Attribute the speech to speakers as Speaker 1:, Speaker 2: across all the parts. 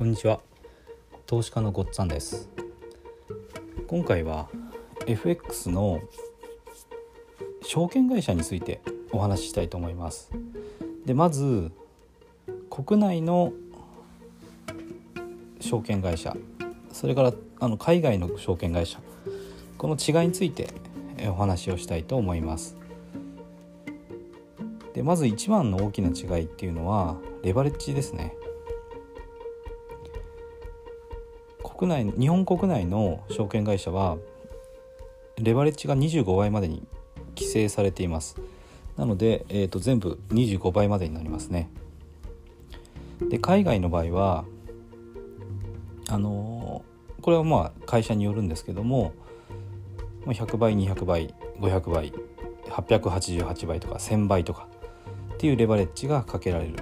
Speaker 1: こんにちは。投資家のごっつぁんです。今回は FX の証券会社についてお話ししたいと思います。でまず国内の証券会社それからあの海外の証券会社この違いについてお話をしたいと思います。でまず一番の大きな違いっていうのはレバレッジですね。国内日本国内の証券会社はレバレッジが25倍までに規制されていますなので、えーと、全部25倍までになりますねで海外の場合はあのー、これはまあ会社によるんですけども100倍200倍500倍888倍とか1000倍とかっていうレバレッジがかけられる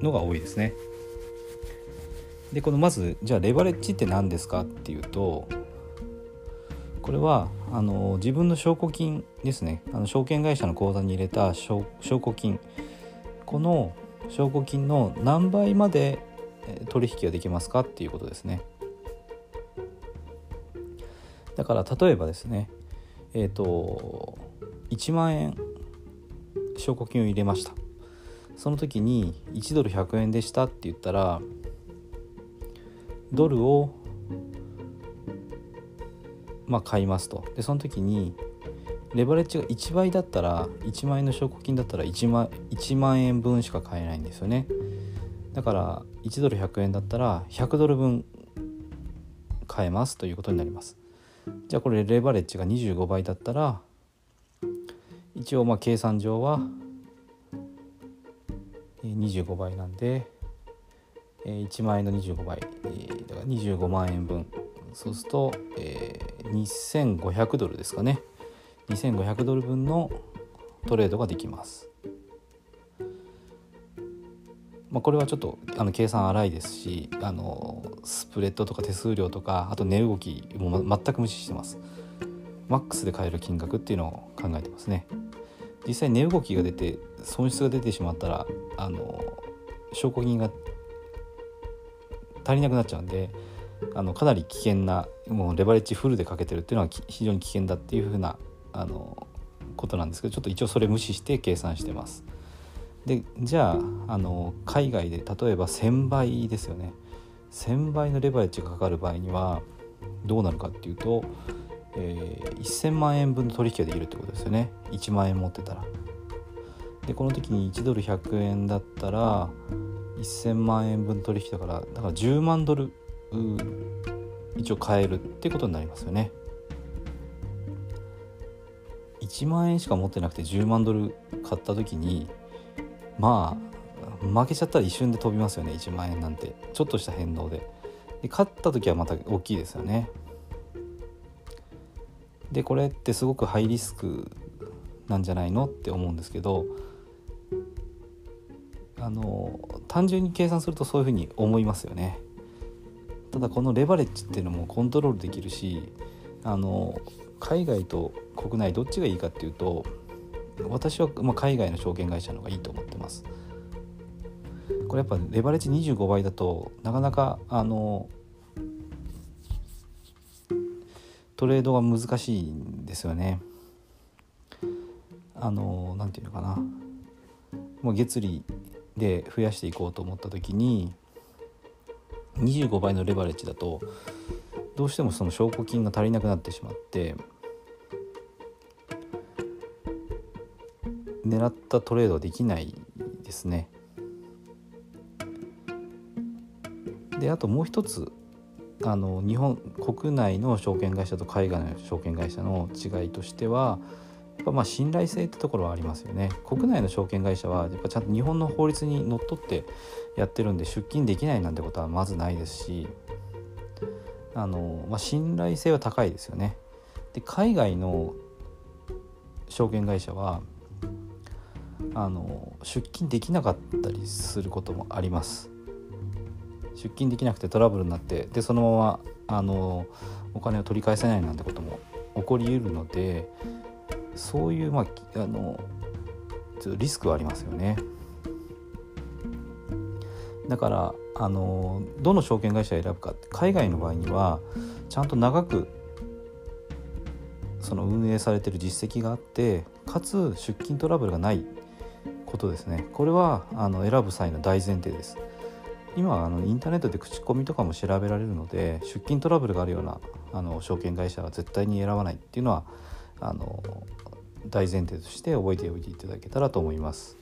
Speaker 1: のが多いですね。でこのまずじゃあレバレッジって何ですかっていうとこれはあの自分の証拠金ですね。あの証券会社の口座に入れた証拠金。この証拠金の何倍まで取引ができますかっていうことですね。だから例えばですねえっ、ー、と1万円証拠金を入れました。その時に1ドル100円でしたって言ったらドルをまあ買いますと。でその時にレバレッジが1倍だったら1万円の証拠金だったら1万 ,1 万円分しか買えないんですよね。だから1ドル100円だったら100ドル分買えますということになります。じゃあこれレバレッジが25倍だったら一応まあ計算上は25倍なんで1万円の25倍だから25万円分そうすると、えー、2500ドルですかね2500ドル分のトレードができます。まあ、これはちょっとあの計算荒いですしあのスプレッドとか手数料とかあと値動きも全く無視してます。マックスで買える金額っていうのを考えてますね。実際値動きが出て損失が出てしまったらあの証拠金が足りなくなっちゃうんであのかなり危険なもうレバレッジフルでかけてるっていうのは非常に危険だっていうふうなあのことなんですけどちょっと一応それ無視して計算してます。でじゃああの海外で例えば1,000倍ですよね1,000倍のレバレッジがかかる場合にはどうなるかっていうと、えー、1,000万円分の取引ができるってことですよね1万円持ってたら。でこの時に1ドル100円だったら1000万円分取引だからだから10万ドル一応買えるってことになりますよね。1万円しか持ってなくて10万ドル買った時にまあ負けちゃったら一瞬で飛びますよね1万円なんて。ちょっとした変動で。で勝った時はまた大きいですよね。でこれってすごくハイリスクなんじゃないのって思うんですけどあの単純に計算するとそういうふうに思いますよね。ただこのレバレッジっていうのもコントロールできるしあの海外と国内どっちがいいかっていうと私はま海外の証券会社の方がいいと思ってます。これやっぱレバレッジ25倍だとなかなかあのトレードが難しいんですよね。あの何て言うのかな。もう月利で増やしていこうと思った時に25倍のレバレッジだとどうしてもその証拠金が足りなくなってしまって狙ったトレードはできないですね。であともう一つあの日本国内の証券会社と海外の証券会社の違いとしてはっぱまあ信頼性ってところはありますよね。国内の証券会社はやっぱちゃんと日本の法律にのっとってやってるんで出金できないなんてことはまずないですしあの、まあ、信頼性は高いですよね。で海外の証券会社はあの出金できなかったりすることもあります。出金できなくてトラブルになってでそのままあのお金を取り返せないなんてことも起こりうるのでそういう、まあ、あのリスクはありますよね。だからあのどの証券会社を選ぶか海外の場合にはちゃんと長くその運営されてる実績があってかつ出金トラブルがないことですねこれはあの選ぶ際の大前提です今あのインターネットで口コミとかも調べられるので出金トラブルがあるようなあの証券会社は絶対に選ばないっていうのはあの大前提として覚えておいていただけたらと思います。